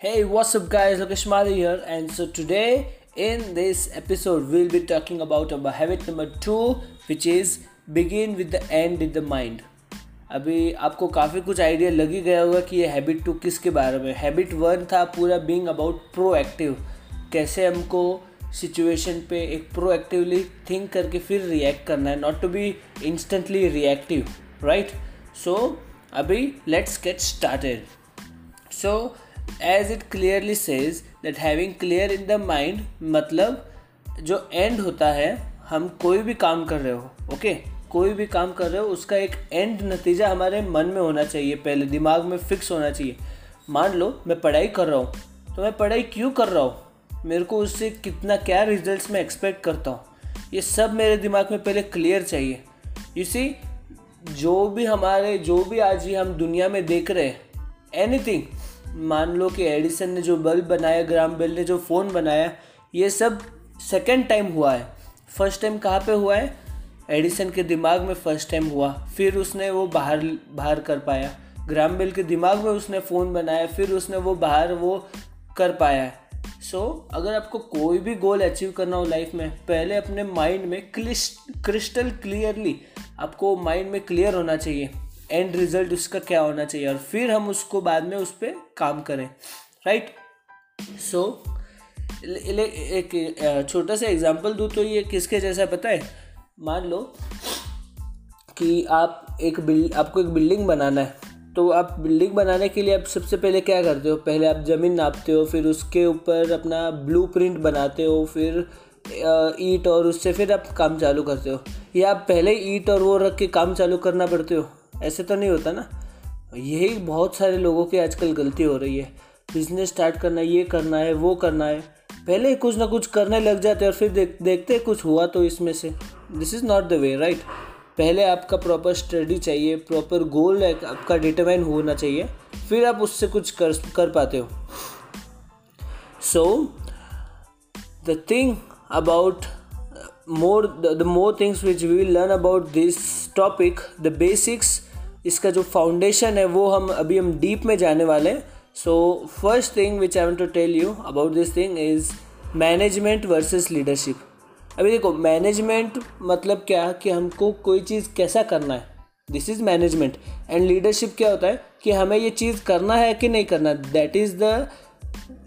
Hey, what's up, guys? Lokesh Mali here, and so today in this episode, we'll be talking about our habit number two, which is begin with the end in the mind. अभी आपको काफ़ी कुछ idea लग ही गया होगा कि ये habit to किसके बारे में हैबिट वन था पूरा बीइंग अबाउट प्रोएक्टिव कैसे हमको सिचुएशन पे एक प्रोएक्टिवली थिंक करके फिर रिएक्ट करना है not to be instantly reactive right so अभी let's get started so as it clearly says that having clear in the mind मतलब जो एंड होता है, हम कोई भी काम कर रहे हो ओके okay? कोई भी काम कर रहे हो, उसका एक एंड नतीजा हमारे मन में होना चाहिए पहले, दिमाग में फिक्स होना चाहिए। मान लो, मैं पढ़ाई कर रहा हूँ तो मैं पढ़ाई क्यों कर रहा हूँ? मेरे को उससे कितना क्या रिजल्ट्स मैं एक्सपेक्ट करता हूँ? ये सब मेरे दिमाग में पहले क्लियर चाहिए। इसी जो भी हमारे, जो भी आज ही हम दुनिया में देख रहे हैं एनीथिंग मान लो कि एडिसन ने जो बल्ब बनाया ग्राम बेल ने जो फ़ोन बनाया ये सब सेकेंड टाइम हुआ है। फ़र्स्ट टाइम कहाँ पे हुआ है? एडिसन के दिमाग में फ़र्स्ट टाइम हुआ। फिर उसने वो बाहर बाहर कर पाया। ग्राम बेल के दिमाग में उसने फ़ोन बनाया फिर उसने वो बाहर वो कर पाया। सो so, अगर आपको कोई भी गोल अचीव करना हो लाइफ में पहले अपने माइंड में क्रिस्टल क्लियरली आपको माइंड में क्लियर होना चाहिए। एंड रिज़ल्ट उसका क्या होना चाहिए और फिर हम उसको बाद में उस पर काम करें राइट सो एक छोटा सा एग्जांपल दूँ तो ये किसके जैसा पता है? मान लो कि आप एक बिल्ड आपको एक बिल्डिंग बनाना है तो आप बिल्डिंग बनाने के लिए आप सबसे पहले क्या करते हो? पहले आप ज़मीन नापते हो, फिर उसके ऊपर अपना ब्लू प्रिंट बनाते हो, फिर ईट और उससे फिर आप काम चालू करते हो। या आप पहले ईट और वो रख के काम चालू करना पड़ते हो? ऐसे तो नहीं होता ना। यही बहुत सारे लोगों की आजकल गलती हो रही है। बिज़नेस स्टार्ट करना, ये करना है, वो करना है। पहले कुछ ना कुछ करने लग जाते हैं और फिर देख, देखते कुछ हुआ तो इसमें से। This is not the way right पहले आपका प्रॉपर स्टडी चाहिए प्रॉपर गोल आपका डिटरमाइन होना चाहिए। फिर आप उससे कुछ कर कर पाते हो। So the thing about more the more things which we learn about this topic the basics इसका जो फाउंडेशन है, वो हम अभी हम डीप में जाने वाले हैं। So first thing which I want to tell you about this thing is management versus leadership अभी देखो मैनेजमेंट मतलब क्या कि हमको कोई चीज़ कैसा करना है? This is management and leadership क्या होता है कि हमें ये चीज़ करना है कि नहीं करना दैट इज़ द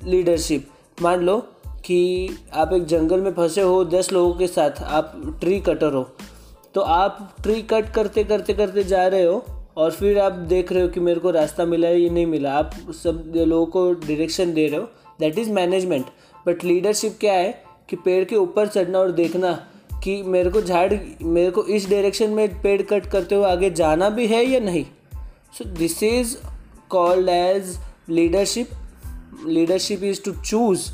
लीडरशिप मान लो कि आप एक जंगल में फंसे हो, दस लोगों के साथ आप ट्री कटर हो। तो आप ट्री कट करते करते करते जा रहे हो और फिर आप देख रहे हो कि मेरे को रास्ता मिला है, या नहीं मिला। आप सब लोगों को डायरेक्शन दे रहे हो that is management but leadership क्या है कि पेड़ के ऊपर चढ़ना और देखना कि मेरे को झाड़, मेरे को इस डायरेक्शन में पेड़ कट करते हुए आगे जाना भी है या नहीं? So this is called as leadership leadership is to choose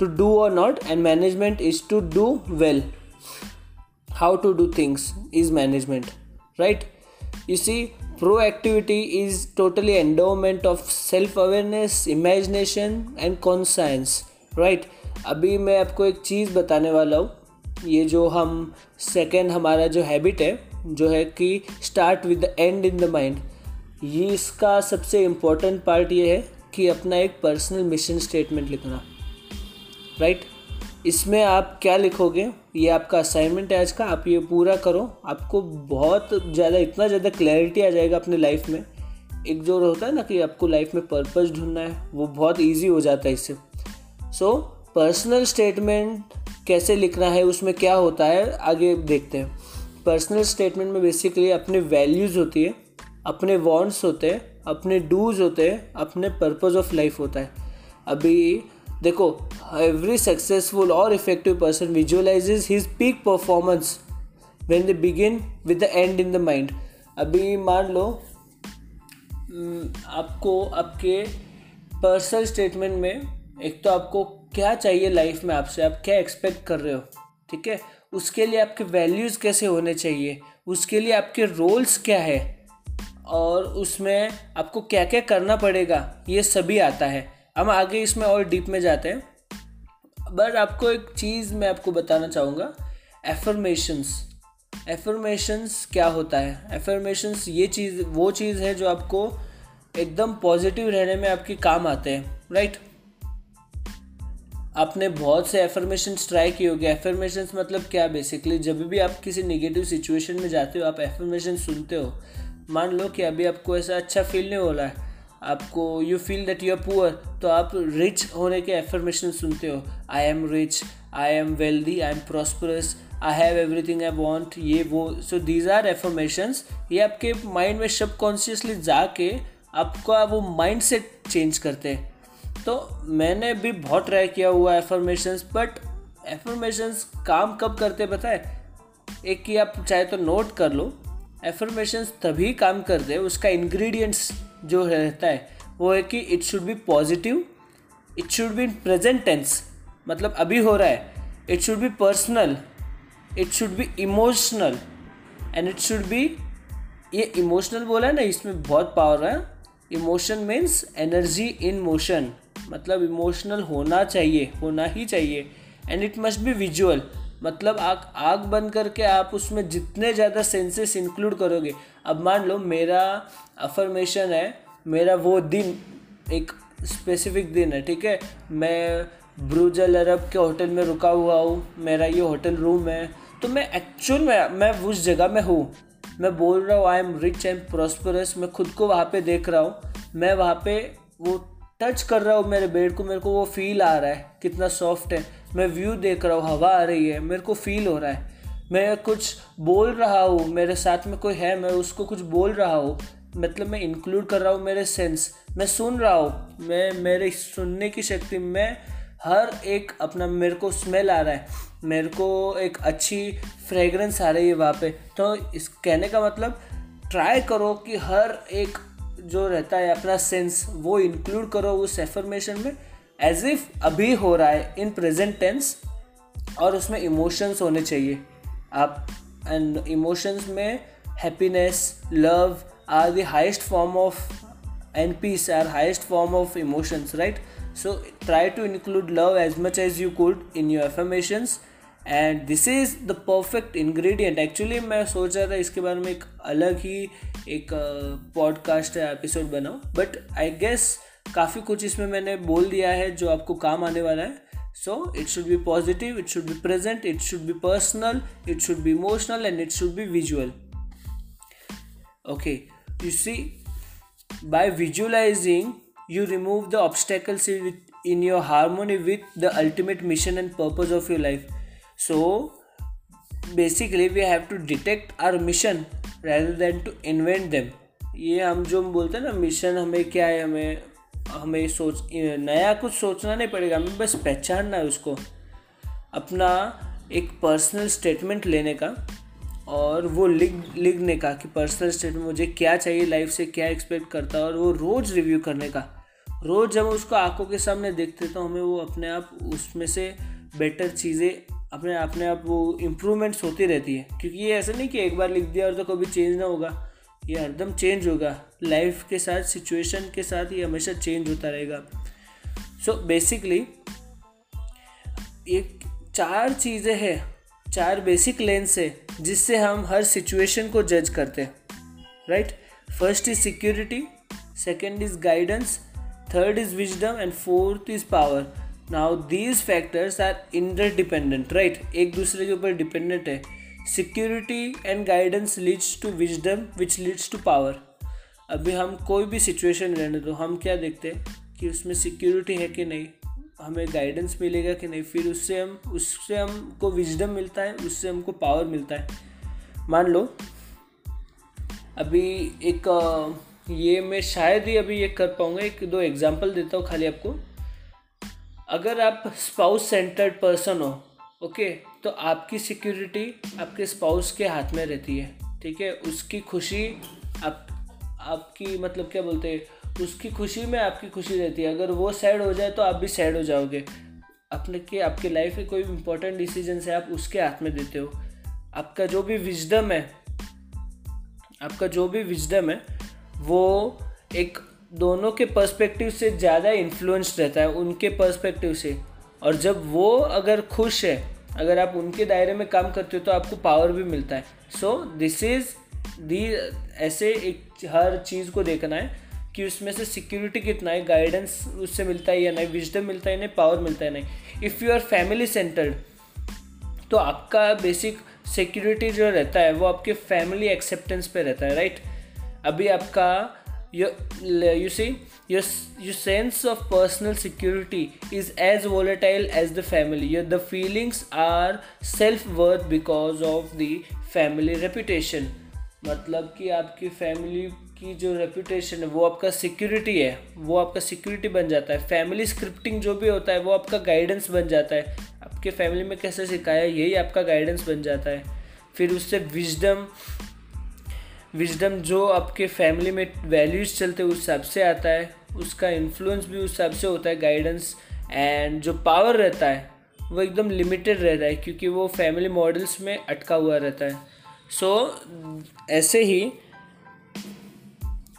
to do और not and management is to do well how to do things is management right you see proactivity is totally endowment of self awareness imagination and conscience right अभी मैं आपको एक चीज़ बताने वाला हूँ। ये जो हम सेकेंड हमारा जो हैबिट है, जो है कि start with the end in the mind ये इसका सबसे इम्पोर्टेंट पार्ट ये है कि अपना एक पर्सनल मिशन स्टेटमेंट लिखना राइट इसमें आप क्या लिखोगे? ये आपका असाइनमेंट है आज का, आप ये पूरा करो। आपको बहुत ज़्यादा, इतना ज़्यादा क्लैरिटी आ जाएगा अपने लाइफ में। एक जो होता है ना कि आपको लाइफ में पर्पज़ ढूंढना है, वो बहुत ईजी हो जाता है इससे। सो पर्सनल स्टेटमेंट कैसे लिखना है, उसमें क्या होता है, आगे देखते हैं। पर्सनल स्टेटमेंट में बेसिकली अपने वैल्यूज़ होती है, अपने वॉन्ट्स होते हैं, अपने डूज होते हैं, अपने पर्पज़ ऑफ़ लाइफ होता है। अभी देखो एवरी सक्सेसफुल और effective person visualises his peak performance when they begin with the end in the mind अभी मान लो आपको, आपके पर्सनल स्टेटमेंट में एक तो आपको क्या चाहिए लाइफ में आपसे? आप क्या एक्सपेक्ट कर रहे हो? ठीक है? उसके लिए आपके वैल्यूज़ कैसे होने चाहिए? उसके लिए आपके रोल्स क्या है? और उसमें आपको क्या क्या करना पड़ेगा? ये सभी आता है। हम आगे इसमें और डीप में जाते हैं। बट आपको एक चीज़ मैं आपको बताना चाहूँगा एफर्मेशंस एफर्मेशंस क्या होता है? एफर्मेशंस ये चीज़, वो चीज़ है जो आपको एकदम पॉजिटिव रहने में आपके काम आते हैं राइट? आपने बहुत से एफर्मेशन ट्राई किए होंगे। एफर्मेशन मतलब क्या? बेसिकली जब भी आप किसी नेगेटिव सिचुएशन में जाते हो, आप एफर्मेशन सुनते हो। मान लो कि अभी आपको ऐसा अच्छा फील नहीं हो रहा है। आपको you feel that you are poor तो आप रिच होने के एफर्मेशन सुनते हो। I am rich I am wealthy I am prosperous I have everything I want ये वो। सो दीज आर एफर्मेशंस ये आपके माइंड में सब कॉन्शियसली जाके आपका वो माइंड सेट चेंज करते हैं। तो मैंने भी बहुत ट्राई किया हुआ एफर्मेशंस बट एफर्मेशंस काम कब करते बताए? एक कि आप चाहे तो नोट कर लो। एफर्मेशंस तभी काम करते उसका इंग्रेडिएंट्स जो रहता है, वो है कि it should be positive it should be in present tense मतलब अभी हो रहा है। It should be personal it should be emotional and it should be ये इमोशनल बोला है ना, इसमें बहुत पावर है। Emotion means energy in motion मतलब इमोशनल होना चाहिए, होना ही चाहिए। And it must be visual मतलब आग आग बंद करके आप उसमें जितने ज़्यादा सेंसेस इंक्लूड करोगे। अब मान लो मेरा अफर्मेशन है, मेरा वो दिन, एक स्पेसिफिक दिन है, ठीक है? मैं ब्रूजल अरब के होटल में रुका हुआ हूँ, मेरा ये होटल रूम है तो मैं एक्चुअल में, मैं उस जगह में हूँ। मैं बोल रहा हूँ I am rich and prosperous मैं खुद को वहाँ पे देख रहा हूँ। मैं वहाँ पे वो टच कर रहा हूँ मेरे बेड को, मेरे को वो फील आ रहा है, कितना सॉफ्ट है। मैं व्यू देख रहा हूँ, हवा आ रही है, मेरे को फील हो रहा है। मैं कुछ बोल रहा हूँ, मेरे साथ में कोई है, मैं उसको कुछ बोल रहा हूँ मतलब मैं इंक्लूड कर रहा हूँ मेरे सेंस मैं सुन रहा हूँ, मैं, मेरे सुनने की शक्ति, में हर एक अपना, मेरे को स्मेल आ रहा है। मेरे को एक अच्छी फ्रेगरेंस आ रही है वहाँ पे। तो इस कहने का मतलब ट्राई करो कि हर एक जो रहता है अपना सेंस वो इंक्लूड करो उस एफर्मेशन में। एज इफ़ अभी हो रहा है इन प्रेजेंट टेंस और उसमें इमोशंस होने चाहिए। आप एंड इमोशंस में happiness love are the highest form of and peace are highest form of emotions right so try to include love as much as you could in your affirmations and this is the perfect ingredient actually मैं सोच रहा था इसके बारे में एक अलग ही एक पॉडकास्ट एपिसोड बनाऊँ बट आई गेस काफ़ी कुछ इसमें मैंने बोल दिया है जो आपको काम आने वाला है। So it should be positive it should be present it should be personal it should be emotional and it should be visual okay you see by visualising you remove the obstacles in your harmony with the ultimate mission and purpose of your life so basically we have to detect our mission rather than to invent them ये हम जो हम बोलते हैं ना mission हमें क्या है, हमें हमें सोच नया कुछ सोचना नहीं पड़ेगा, हमें बस पहचानना है उसको। अपना एक पर्सनल स्टेटमेंट लेने का और वो लिख, लिखने का कि पर्सनल स्टेटमेंट मुझे क्या चाहिए लाइफ से, क्या एक्सपेक्ट करता है और वो रोज़ रिव्यू करने का। रोज़ जब उसको आँखों के सामने देखते तो हमें वो अपने आप, उसमें से बेटर चीज़ें, अपने अपने आप वो इम्प्रूवमेंट्स होती रहती है। क्योंकि ये ऐसा नहीं कि एक बार लिख दिया और तो कभी चेंज ना होगा, ये हरदम चेंज होगा। लाइफ के साथ सिचुएशन के साथ ये हमेशा चेंज होता रहेगा। सो so, बेसिकली एक चार चीज़ें हैं चार बेसिक लेंस है जिससे हम हर सिचुएशन को जज करते हैं। Right first is security second is guidance third is wisdom and fourth is power now these factors are interdependent right एक दूसरे के ऊपर डिपेंडेंट है। Security and guidance leads to wisdom which leads to power अभी हम कोई भी situation रहने दो, हम क्या देखते हैं कि उसमें सिक्योरिटी है कि नहीं? हमें गाइडेंस मिलेगा कि नहीं? फिर उससे हम, उससे हमको विजडम मिलता है, उससे हमको पावर मिलता है। मान लो, अभी एक ये मैं शायद ही अभी ये कर पाऊँगा, एक दो एग्जांपल देता हूँ खाली आपको। अगर आप स्पाउस सेंटर्ड पर्सन हो ओके तो आपकी सिक्योरिटी आपके स्पाउस के हाथ में रहती है, ठीक है? उसकी खुशी आप आपकी मतलब क्या बोलते हैं, उसकी खुशी में आपकी खुशी रहती है। अगर वो सैड हो जाए तो आप भी सैड हो जाओगे। अपने के, आपके लाइफ में कोई इंपॉर्टेंट डिसीज़न है, आप उसके हाथ में देते हो। आपका जो भी विजडम है, आपका जो भी विजडम है, वो एक दोनों के पर्सपेक्टिव से ज़्यादा इन्फ्लुएंस्ड रहता है, उनके पर्सपेक्टिव से। और जब वो अगर खुश है, अगर आप उनके दायरे में काम करते हो तो आपको पावर भी मिलता है। सो दिस इज़ दी, ऐसे एक हर चीज़ को देखना है कि उसमें से सिक्योरिटी कितना है गाइडेंस उससे मिलता है या नहीं विजडम मिलता है नहीं पावर मिलता है नहीं। If you are family centred तो आपका बेसिक सिक्योरिटी जो रहता है, वो आपके फैमिली एक्सेप्टेंस पे रहता है राइट अभी आपका you see your your sense of personal security is as volatile as the family. Your, the feelings are self worth because of the family reputation. मतलब कि आपकी फैमिली की जो रेपुटेशन है, वो आपका सिक्योरिटी है, वो आपका सिक्योरिटी बन जाता है। फैमिली स्क्रिप्टिंग जो भी होता है, वो आपका गाइडेंस बन जाता है। आपके फैमिली में कैसे सिखाया, यही आपका गाइडेंस बन जाता है। फिर उससे विजडम विजडम जो आपके फैमिली में वैल्यूज़ चलते उस हिसाब से आता है। उसका इन्फ्लुएंस भी उस हिसाब से होता है गाइडेंस एंड जो पावर रहता है, वो एकदम लिमिटेड रहता है, क्योंकि वो फैमिली मॉडल्स में अटका हुआ रहता है। सो so, ऐसे ही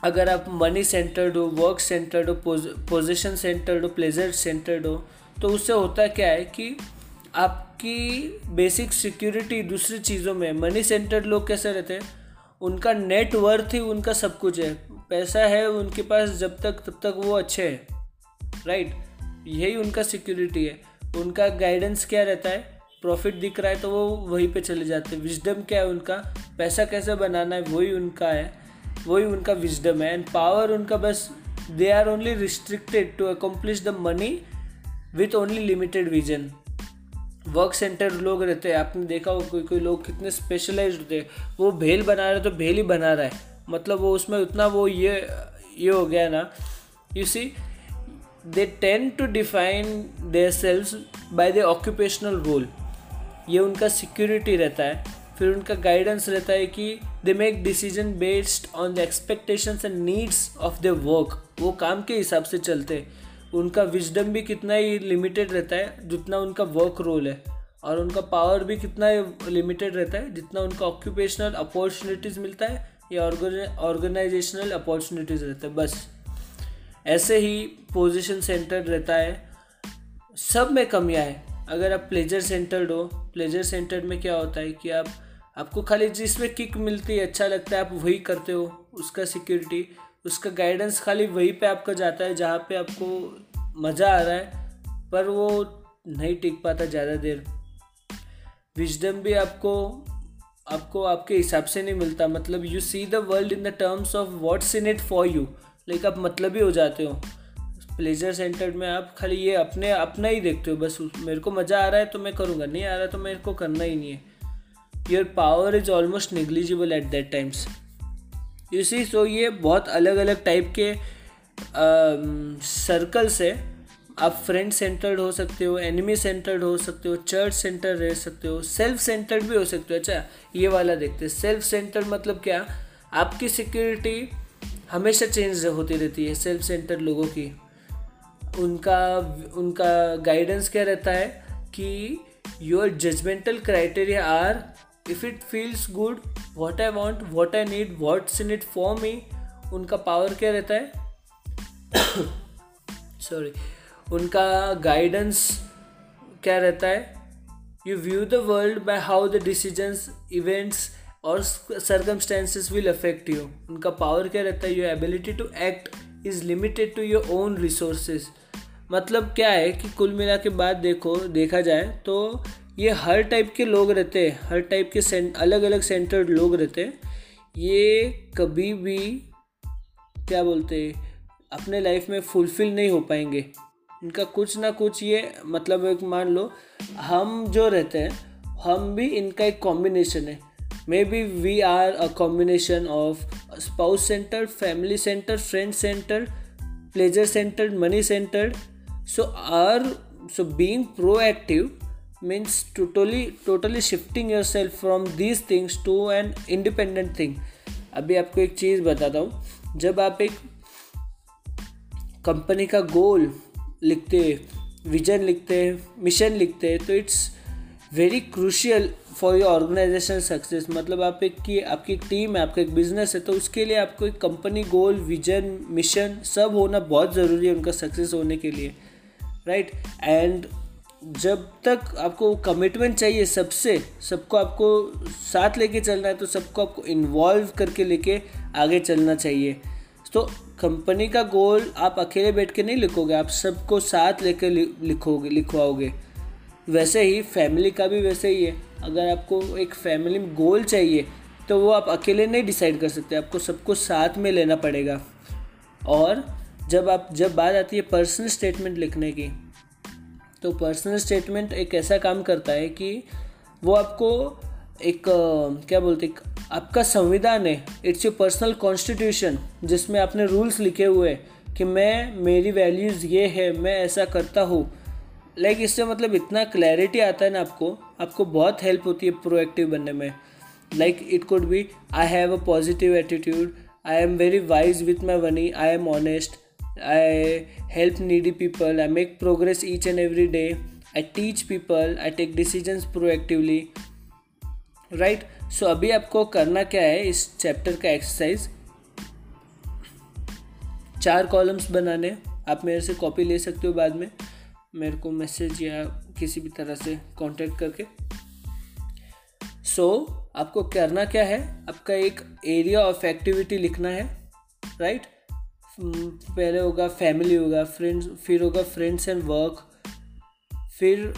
अगर आप मनी सेंटर्ड हो वर्क सेंटर्ड हो पोजिशन सेंटर्ड हो प्लेजर सेंटर्ड हो तो उससे होता क्या है कि आपकी बेसिक सिक्योरिटी दूसरी चीज़ों में मनी सेंटर्ड लोग कैसे रहते हैं? उनका नेटवर्थ ही उनका सब कुछ है। पैसा है उनके पास जब तक तब तक वो अच्छे हैं। राइट यही उनका सिक्योरिटी है। उनका गाइडेंस क्या रहता है? प्रॉफिट दिख रहा है तो वो वहीं पे चले जाते हैं। विजडम क्या है उनका? पैसा कैसे बनाना है, वही उनका है। वही उनका विजडम है। एंड पावर उनका बस they are only restricted to accomplish the money with only limited vision work centre लोग रहते हैं। आपने देखा हो कोई कोई लोग कितने स्पेशलाइज होते हैं। वो भेल बना रहे तो भेल ही बना रहा है। मतलब वो उसमें उतना वो ये ये हो गया ना। You see they tend to define their selves by the occupational role ये उनका सिक्योरिटी रहता है। फिर उनका गाइडेंस रहता है कि they make decision based on the expectations and needs of the work वो काम के हिसाब से चलते उनका विजडम भी कितना ही लिमिटेड रहता है, जितना उनका वर्क रोल है। और उनका पावर भी कितना लिमिटेड रहता है, जितना उनका ऑक्यूपेशनल अपॉर्चुनिटीज़ मिलता है, या ऑर्गेनाइजेशनल अपॉर्चुनिटीज़ रहता है, बस। ऐसे ही पोजीशन सेंटर रहता है। सब में कमियाँ हैं। अगर आप प्लेजर सेंटर्ड हो प्लेजर सेंटर्ड में क्या होता है कि आप, आपको खाली जिसमें किक मिलती है अच्छा लगता है, आप वही करते हो, उसका सिक्योरिटी उसका गाइडेंस खाली वहीं पे आपका जाता है जहाँ पे आपको मज़ा आ रहा है, पर वो नहीं टिक पाता ज़्यादा देर। विजडम भी आपको आपको आपके हिसाब से नहीं मिलता। मतलब you see the world in the terms of what's in it for you like आप मतलब ही हो जाते हो। प्लेजर सेंटर्ड में आप खाली ये अपने, अपना ही देखते हो, बस मेरे को मज़ा आ रहा है तो मैं करूँगा, नहीं आ रहा तो मेरे को करना ही नहीं है। Your power is almost negligible at that times you see ये बहुत अलग अलग टाइप के सर्कल्स है। आप फ्रेंड सेंटर्ड हो सकते हो एनिमी सेंटर्ड हो सकते हो चर्च सेंटर रह सकते हो सेल्फ सेंटर्ड भी हो सकते हो। अच्छा ये वाला देखते हैं। सेल्फ सेंटर मतलब क्या? आपकी सिक्योरिटी हमेशा चेंज होती रहती है सेल्फ सेंटर्ड लोगों की। उनका उनका गाइडेंस क्या रहता है कि your judgemental criteria are if it feels good what I want what I need what's in it for me उनका पावर क्या रहता है? सॉरी उनका गाइडेंस क्या रहता है? You view the world by how the decisions events और circumstances will affect you उनका पावर क्या रहता है? Your ability to act is limited to your own resources मतलब क्या है कि कुल मिला के बाद देखो, देखा जाए तो ये हर टाइप के लोग रहते हैं, हर टाइप के सेंट अलग अलग सेंटर्ड लोग रहते हैं। ये कभी भी, क्या बोलते हैं, अपने लाइफ में फुलफिल नहीं हो पाएँगे। इनका कुछ ना कुछ ये मतलब एक मान लो, हम जो रहते हैं, हम भी इनका एक कॉम्बिनेशन है। Maybe we are a combination of spouse centre family centre friend centre pleasure centre money centre so, our, so being proactive means totally totally shifting yourself from these things to an independent thing. अभी आपको एक चीज़ बताता हूँ। जब आप एक company का गोल लिखते विजन लिखते हैं मिशन लिखते हैं तो it's very crucial for your organisation success मतलब आप एक की, आपकी टीम है, आपका एक बिज़नेस है तो उसके लिए आपको एक कंपनी गोल विजन मिशन सब होना बहुत ज़रूरी है उनका सक्सेस होने के लिए। राइट? एंड जब तक आपको कमिटमेंट चाहिए सबसे, सबको आपको साथ लेके चलना है तो सबको आपको इन्वॉल्व करके लेके आगे चलना चाहिए। तो कंपनी का गोल आप अकेले बैठ के नहीं लिखोगे, आप सबको साथ लेकर लिखोगे, लिखवाओगे। वैसे ही फैमिली का भी वैसे ही है। अगर आपको एक फैमिली में गोल चाहिए तो वो आप अकेले नहीं डिसाइड कर सकते, आपको सबको साथ में लेना पड़ेगा। और जब आप, जब बात आती है पर्सनल स्टेटमेंट लिखने की तो पर्सनल स्टेटमेंट एक ऐसा काम करता है कि वो आपको एक, क्या बोलते आपका संविधान है इट्स योर पर्सनल कॉन्स्टिट्यूशन जिसमें आपने रूल्स लिखे हुए हैं कि मैं, मेरी वैल्यूज़ ये है, मैं ऐसा करता हूँ। लाइक इससे मतलब इतना क्लैरिटी आता है ना आपको आपको बहुत हेल्प होती है प्रोएक्टिव बनने में। Like it could be I have a positive attitude I am very wise with my money I am honest I help needy people, I make progress each and every day, I teach people, I take decisions proactively. Right so अभी आपको करना क्या है इस chapter का exercise चार columns बनाने। आप मेरे से कॉपी ले सकते हो बाद में। मेरे को मैसेज या किसी भी तरह से कांटेक्ट करके। सो so, आपको करना क्या है? आपका एक एरिया ऑफ़ एक्टिविटी लिखना है। Right right? पहले होगा फैमिली होगा फ्रेंड्स फिर होगा फ्रेंड्स एंड वर्क फिर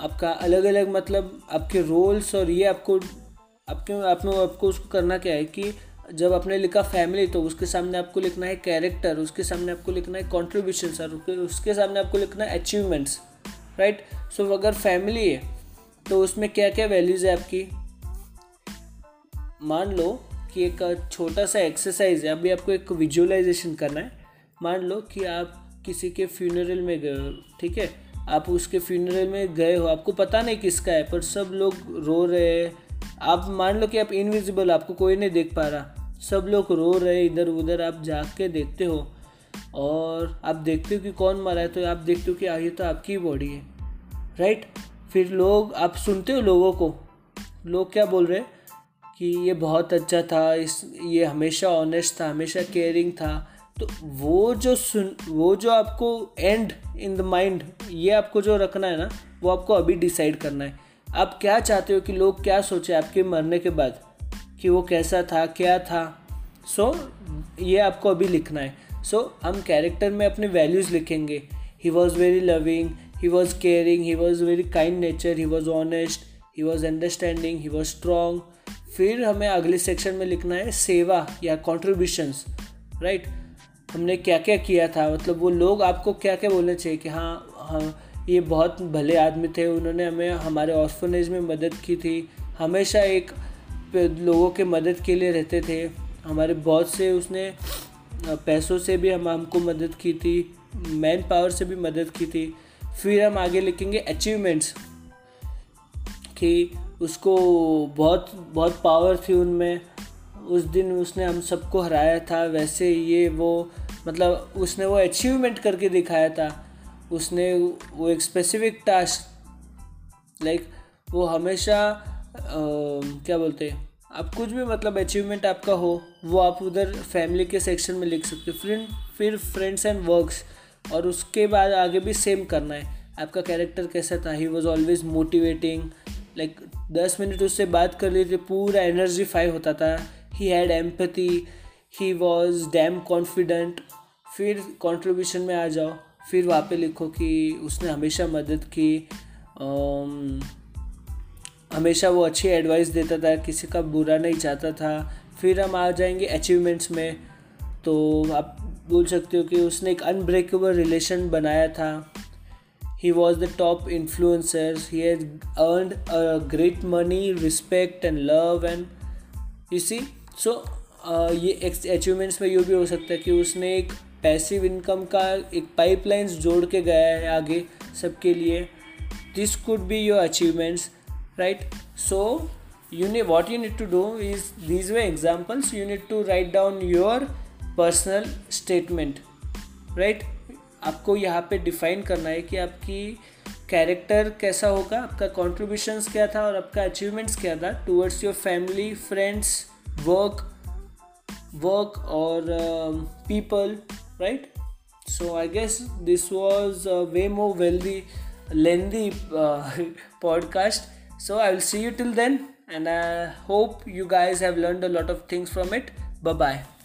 आपका अलग अलग मतलब आपके रोल्स और ये आपको, आपके, आपने आपको उसको करना क्या है कि जब आपने लिखा फैमिली तो उसके सामने आपको लिखना है कैरेक्टर उसके सामने आपको लिखना है कॉन्ट्रीब्यूशन सर उसके सामने आपको लिखना है अचीवमेंट्स राइट सो अगर फैमिली है तो उसमें क्या क्या वैल्यूज़ है आपकी? मान लो कि एक छोटा सा एक्सरसाइज है, अभी आपको एक विजुअलाइजेशन करना है। मान लो कि आप किसी के फ्यूनरल में गए हो, ठीक है? आप उसके फ्यूनरल में गए हो, आपको पता नहीं किसका है, पर सब लोग रो रहे हैं। आप मान लो कि आप इनविजिबल आपको कोई नहीं देख पा रहा। सब लोग रो रहे इधर उधर आप जाग के देखते हो। और आप देखते हो कि कौन मरा है तो आप देखते हो कि ये तो आपकी बॉडी है। राइट फिर लोग, आप सुनते हो लोगों को। लोग क्या बोल रहे हैं? कि ये बहुत अच्छा था इस ये हमेशा ऑनेस्ट था हमेशा केयरिंग था। तो वो जो सुन वो जो आपको एंड इन द माइंड ये आपको जो रखना है ना वो आपको अभी डिसाइड करना है। आप क्या चाहते हो कि लोग क्या सोचे आपके मरने के बाद? कि वो कैसा था क्या था? सो so, ये आपको अभी लिखना है। सो so, हम कैरेक्टर में अपने वैल्यूज़ लिखेंगे। He was very loving he was caring he was very kind nature he was honest he was understanding he was strong फिर हमें अगले सेक्शन में लिखना है सेवा या कॉन्ट्रीब्यूशंस राइट हमने क्या क्या किया था? मतलब वो लोग आपको क्या क्या बोलने चाहिए कि हाँ हाँ ये बहुत भले आदमी थे, उन्होंने हमें, हमारे ऑर्फनेज में मदद की थी। हमेशा एक लोगों के मदद के लिए रहते थे। हमारे बहुत से उसने पैसों से भी हम, हमको मदद की थी मैन पावर से भी मदद की थी। फिर हम आगे लिखेंगे अचीवमेंट्स कि उसको बहुत बहुत पावर थी उनमें। उस दिन उसने हम सबको हराया था। वैसे ये वो मतलब उसने वो अचीवमेंट करके दिखाया था। उसने वो एक स्पेसिफिक टास्क लाइक वो हमेशा आ, क्या बोलते हैं आप कुछ भी मतलब अचीवमेंट आपका हो वो आप उधर फैमिली के सेक्शन में लिख सकते हो। फ्रेंड फिर फ्रेंड्स एंड वर्क्स और उसके बाद आगे भी सेम करना है। आपका कैरेक्टर कैसा था? He was always motivating like दस मिनट उससे बात कर लेते पूरा एनर्जी फाइव होता था। He had empathy he was damn confident फिर कंट्रीब्यूशन में आ जाओ फिर वहाँ पे लिखो कि उसने हमेशा मदद की। Um, हमेशा वो अच्छी एडवाइस देता था किसी का बुरा नहीं चाहता था। फिर हम आ जाएँगे अचीवमेंट्स में। तो आप बोल सकते हो कि उसने एक अनब्रेकेबल रिलेशन बनाया था। he was the top influencer he had earned a great money respect and love and you see so uh, ये अचीवमेंट्स में ये भी हो सकता है कि उसने एक पैसिव इनकम का एक पाइपलाइंस जोड़ के गया है आगे सबके लिए this could be your achievements right so you need what you need to do is these were examples you need to write down your personal statement right आपको यहाँ पे डिफाइन करना है कि आपकी कैरेक्टर कैसा होगा, आपका कॉन्ट्रीब्यूशंस क्या था और आपका अचीवमेंट्स क्या था towards your family friends work work और people right so I guess this was way more wealthy lengthy podcast i will see you till then and i hope you guys have learned a lot of things from it. Bye bye